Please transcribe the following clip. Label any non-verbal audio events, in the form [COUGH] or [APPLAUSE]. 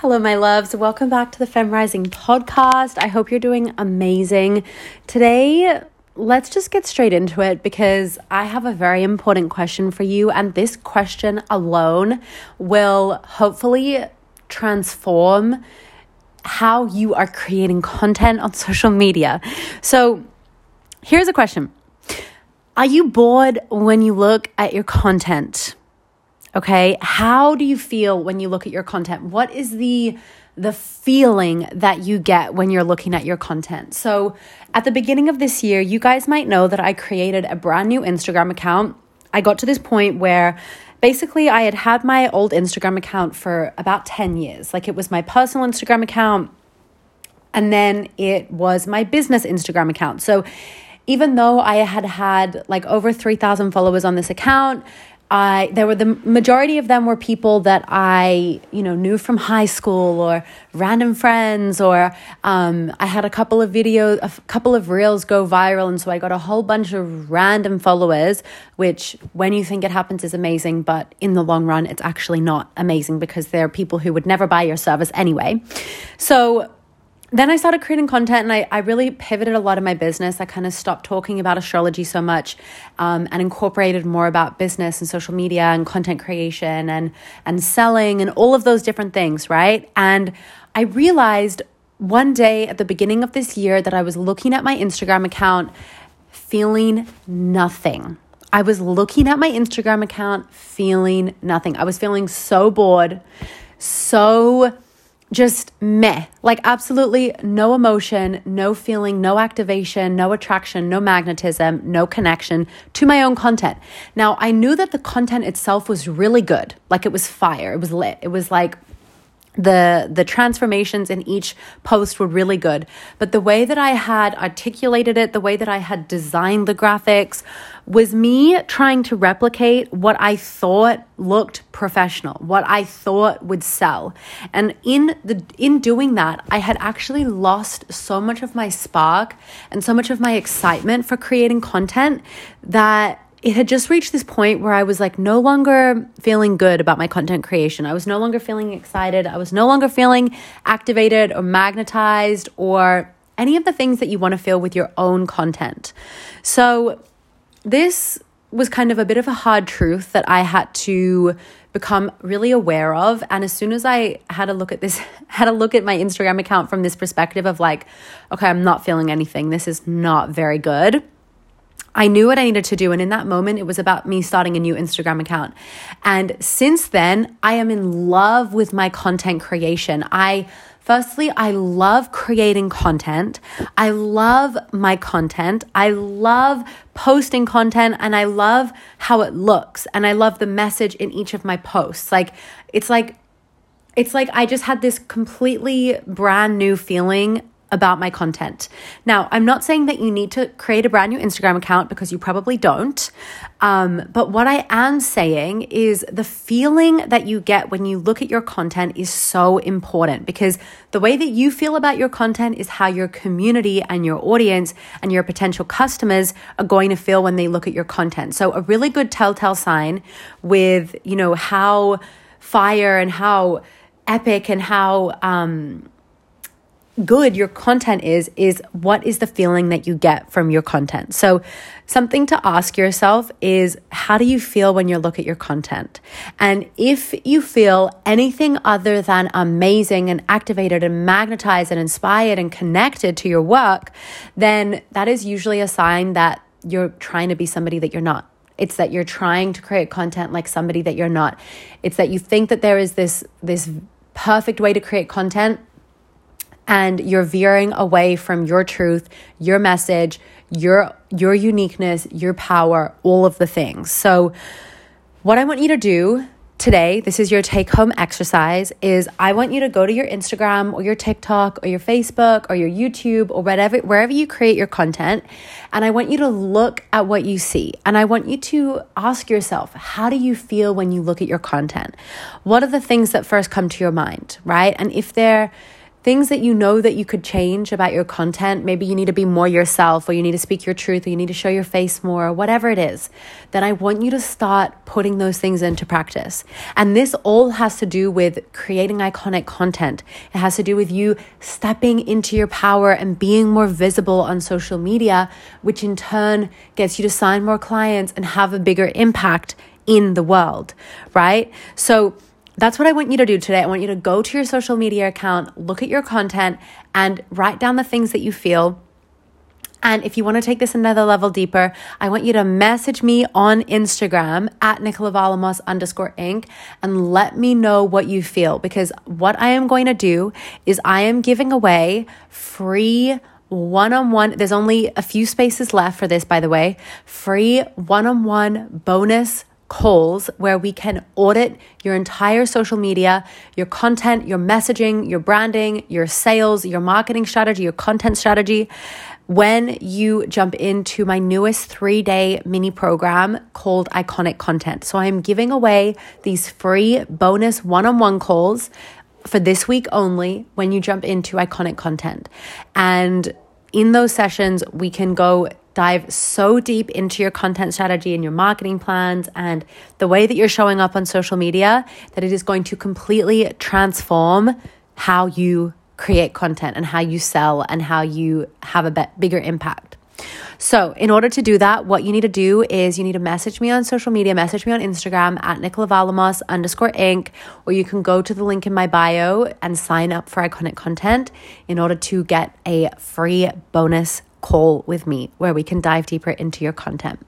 Hello, my loves. Welcome back to the Fem Rising podcast. I hope you're doing amazing. Today, let's just get straight into it because I have a very important question for you. And this question alone will hopefully transform how you are creating content on social media. So, here's a question Are you bored when you look at your content? Okay. How do you feel when you look at your content? What is the the feeling that you get when you're looking at your content. So, at the beginning of this year, you guys might know that I created a brand new Instagram account. I got to this point where basically I had had my old Instagram account for about 10 years. Like it was my personal Instagram account and then it was my business Instagram account. So, even though I had had like over 3,000 followers on this account, I there were the majority of them were people that I you know knew from high school or random friends or um, I had a couple of videos a couple of reels go viral and so I got a whole bunch of random followers which when you think it happens is amazing but in the long run it's actually not amazing because there are people who would never buy your service anyway. So then I started creating content and I, I really pivoted a lot of my business. I kind of stopped talking about astrology so much um, and incorporated more about business and social media and content creation and, and selling and all of those different things, right? And I realized one day at the beginning of this year that I was looking at my Instagram account feeling nothing. I was looking at my Instagram account feeling nothing. I was feeling so bored, so just meh, like absolutely no emotion, no feeling, no activation, no attraction, no magnetism, no connection to my own content. Now, I knew that the content itself was really good, like it was fire, it was lit, it was like the the transformations in each post were really good. But the way that i had articulated it the way that i had designed the graphics was me trying to replicate what i thought looked professional what i thought would sell. And in the in doing that i had actually lost so much of my spark and so much of my excitement for creating content that it had just reached this point where I was like no longer feeling good about my content creation. I was no longer feeling excited. I was no longer feeling activated or magnetized or any of the things that you want to feel with your own content. So, this was kind of a bit of a hard truth that I had to become really aware of and as soon as I had a look at this [LAUGHS] had a look at my Instagram account from this perspective of like okay I'm not feeling anything this is not very good I knew what I needed to do. And in that moment, it was about me starting a new Instagram account. And since then, I am in love with my content creation. I Firstly, I love creating content. I love my content. I love posting content and I love how it looks and I love the message in each of my posts. Like, it's like, it's like I just had this completely brand new feeling about my content. Now, I'm not saying that you need to create a brand new Instagram account because you probably don't. Um, but what I am saying is the feeling that you get when you look at your content is so important because the way that you feel about your content is how your community and your audience and your potential customers are going to feel when they look at your content. So, a really good telltale sign with, you know, how fire and how epic and how, um, good your content is is what is the feeling that you get from your content. So something to ask yourself is how do you feel when you look at your content? And if you feel anything other than amazing and activated and magnetized and inspired and connected to your work then that is usually a sign that you're trying to be somebody that you're not. It's that you're trying to create content like somebody that you're not. It's that you think that there is this this perfect way to create content and you're veering away from your truth, your message, your your uniqueness, your power, all of the things. So what I want you to do today, this is your take home exercise is I want you to go to your Instagram or your TikTok or your Facebook or your YouTube or whatever wherever you create your content and I want you to look at what you see and I want you to ask yourself how do you feel when you look at your content? What are the things that first come to your mind, right? And if they're things that you know that you could change about your content, maybe you need to be more yourself or you need to speak your truth or you need to show your face more or whatever it is, then I want you to start putting those things into practice. And this all has to do with creating iconic content. It has to do with you stepping into your power and being more visible on social media, which in turn gets you to sign more clients and have a bigger impact in the world, right? So, that's what I want you to do today. I want you to go to your social media account, look at your content, and write down the things that you feel. And if you want to take this another level deeper, I want you to message me on Instagram at Nicola Varlamos underscore Inc. and let me know what you feel. Because what I am going to do is I am giving away free one on one. There's only a few spaces left for this, by the way. Free one on one bonus calls where we can audit your entire social media, your content, your messaging, your branding, your sales, your marketing strategy, your content strategy. When you jump into my newest three day mini program called Iconic Content. So, I'm giving away these free bonus one on one calls for this week only when you jump into Iconic Content. And in those sessions, we can go dive so deep into your content strategy and your marketing plans and the way that you're showing up on social media that it is going to completely transform how you create content and how you sell and how you have a bit bigger impact. So, in order to do that, what you need to do is you need to message me on social media, message me on Instagram at Nicola Varlamos underscore Inc. Or you can go to the link in my bio and sign up for iconic content in order to get a free bonus call with me where we can dive deeper into your content.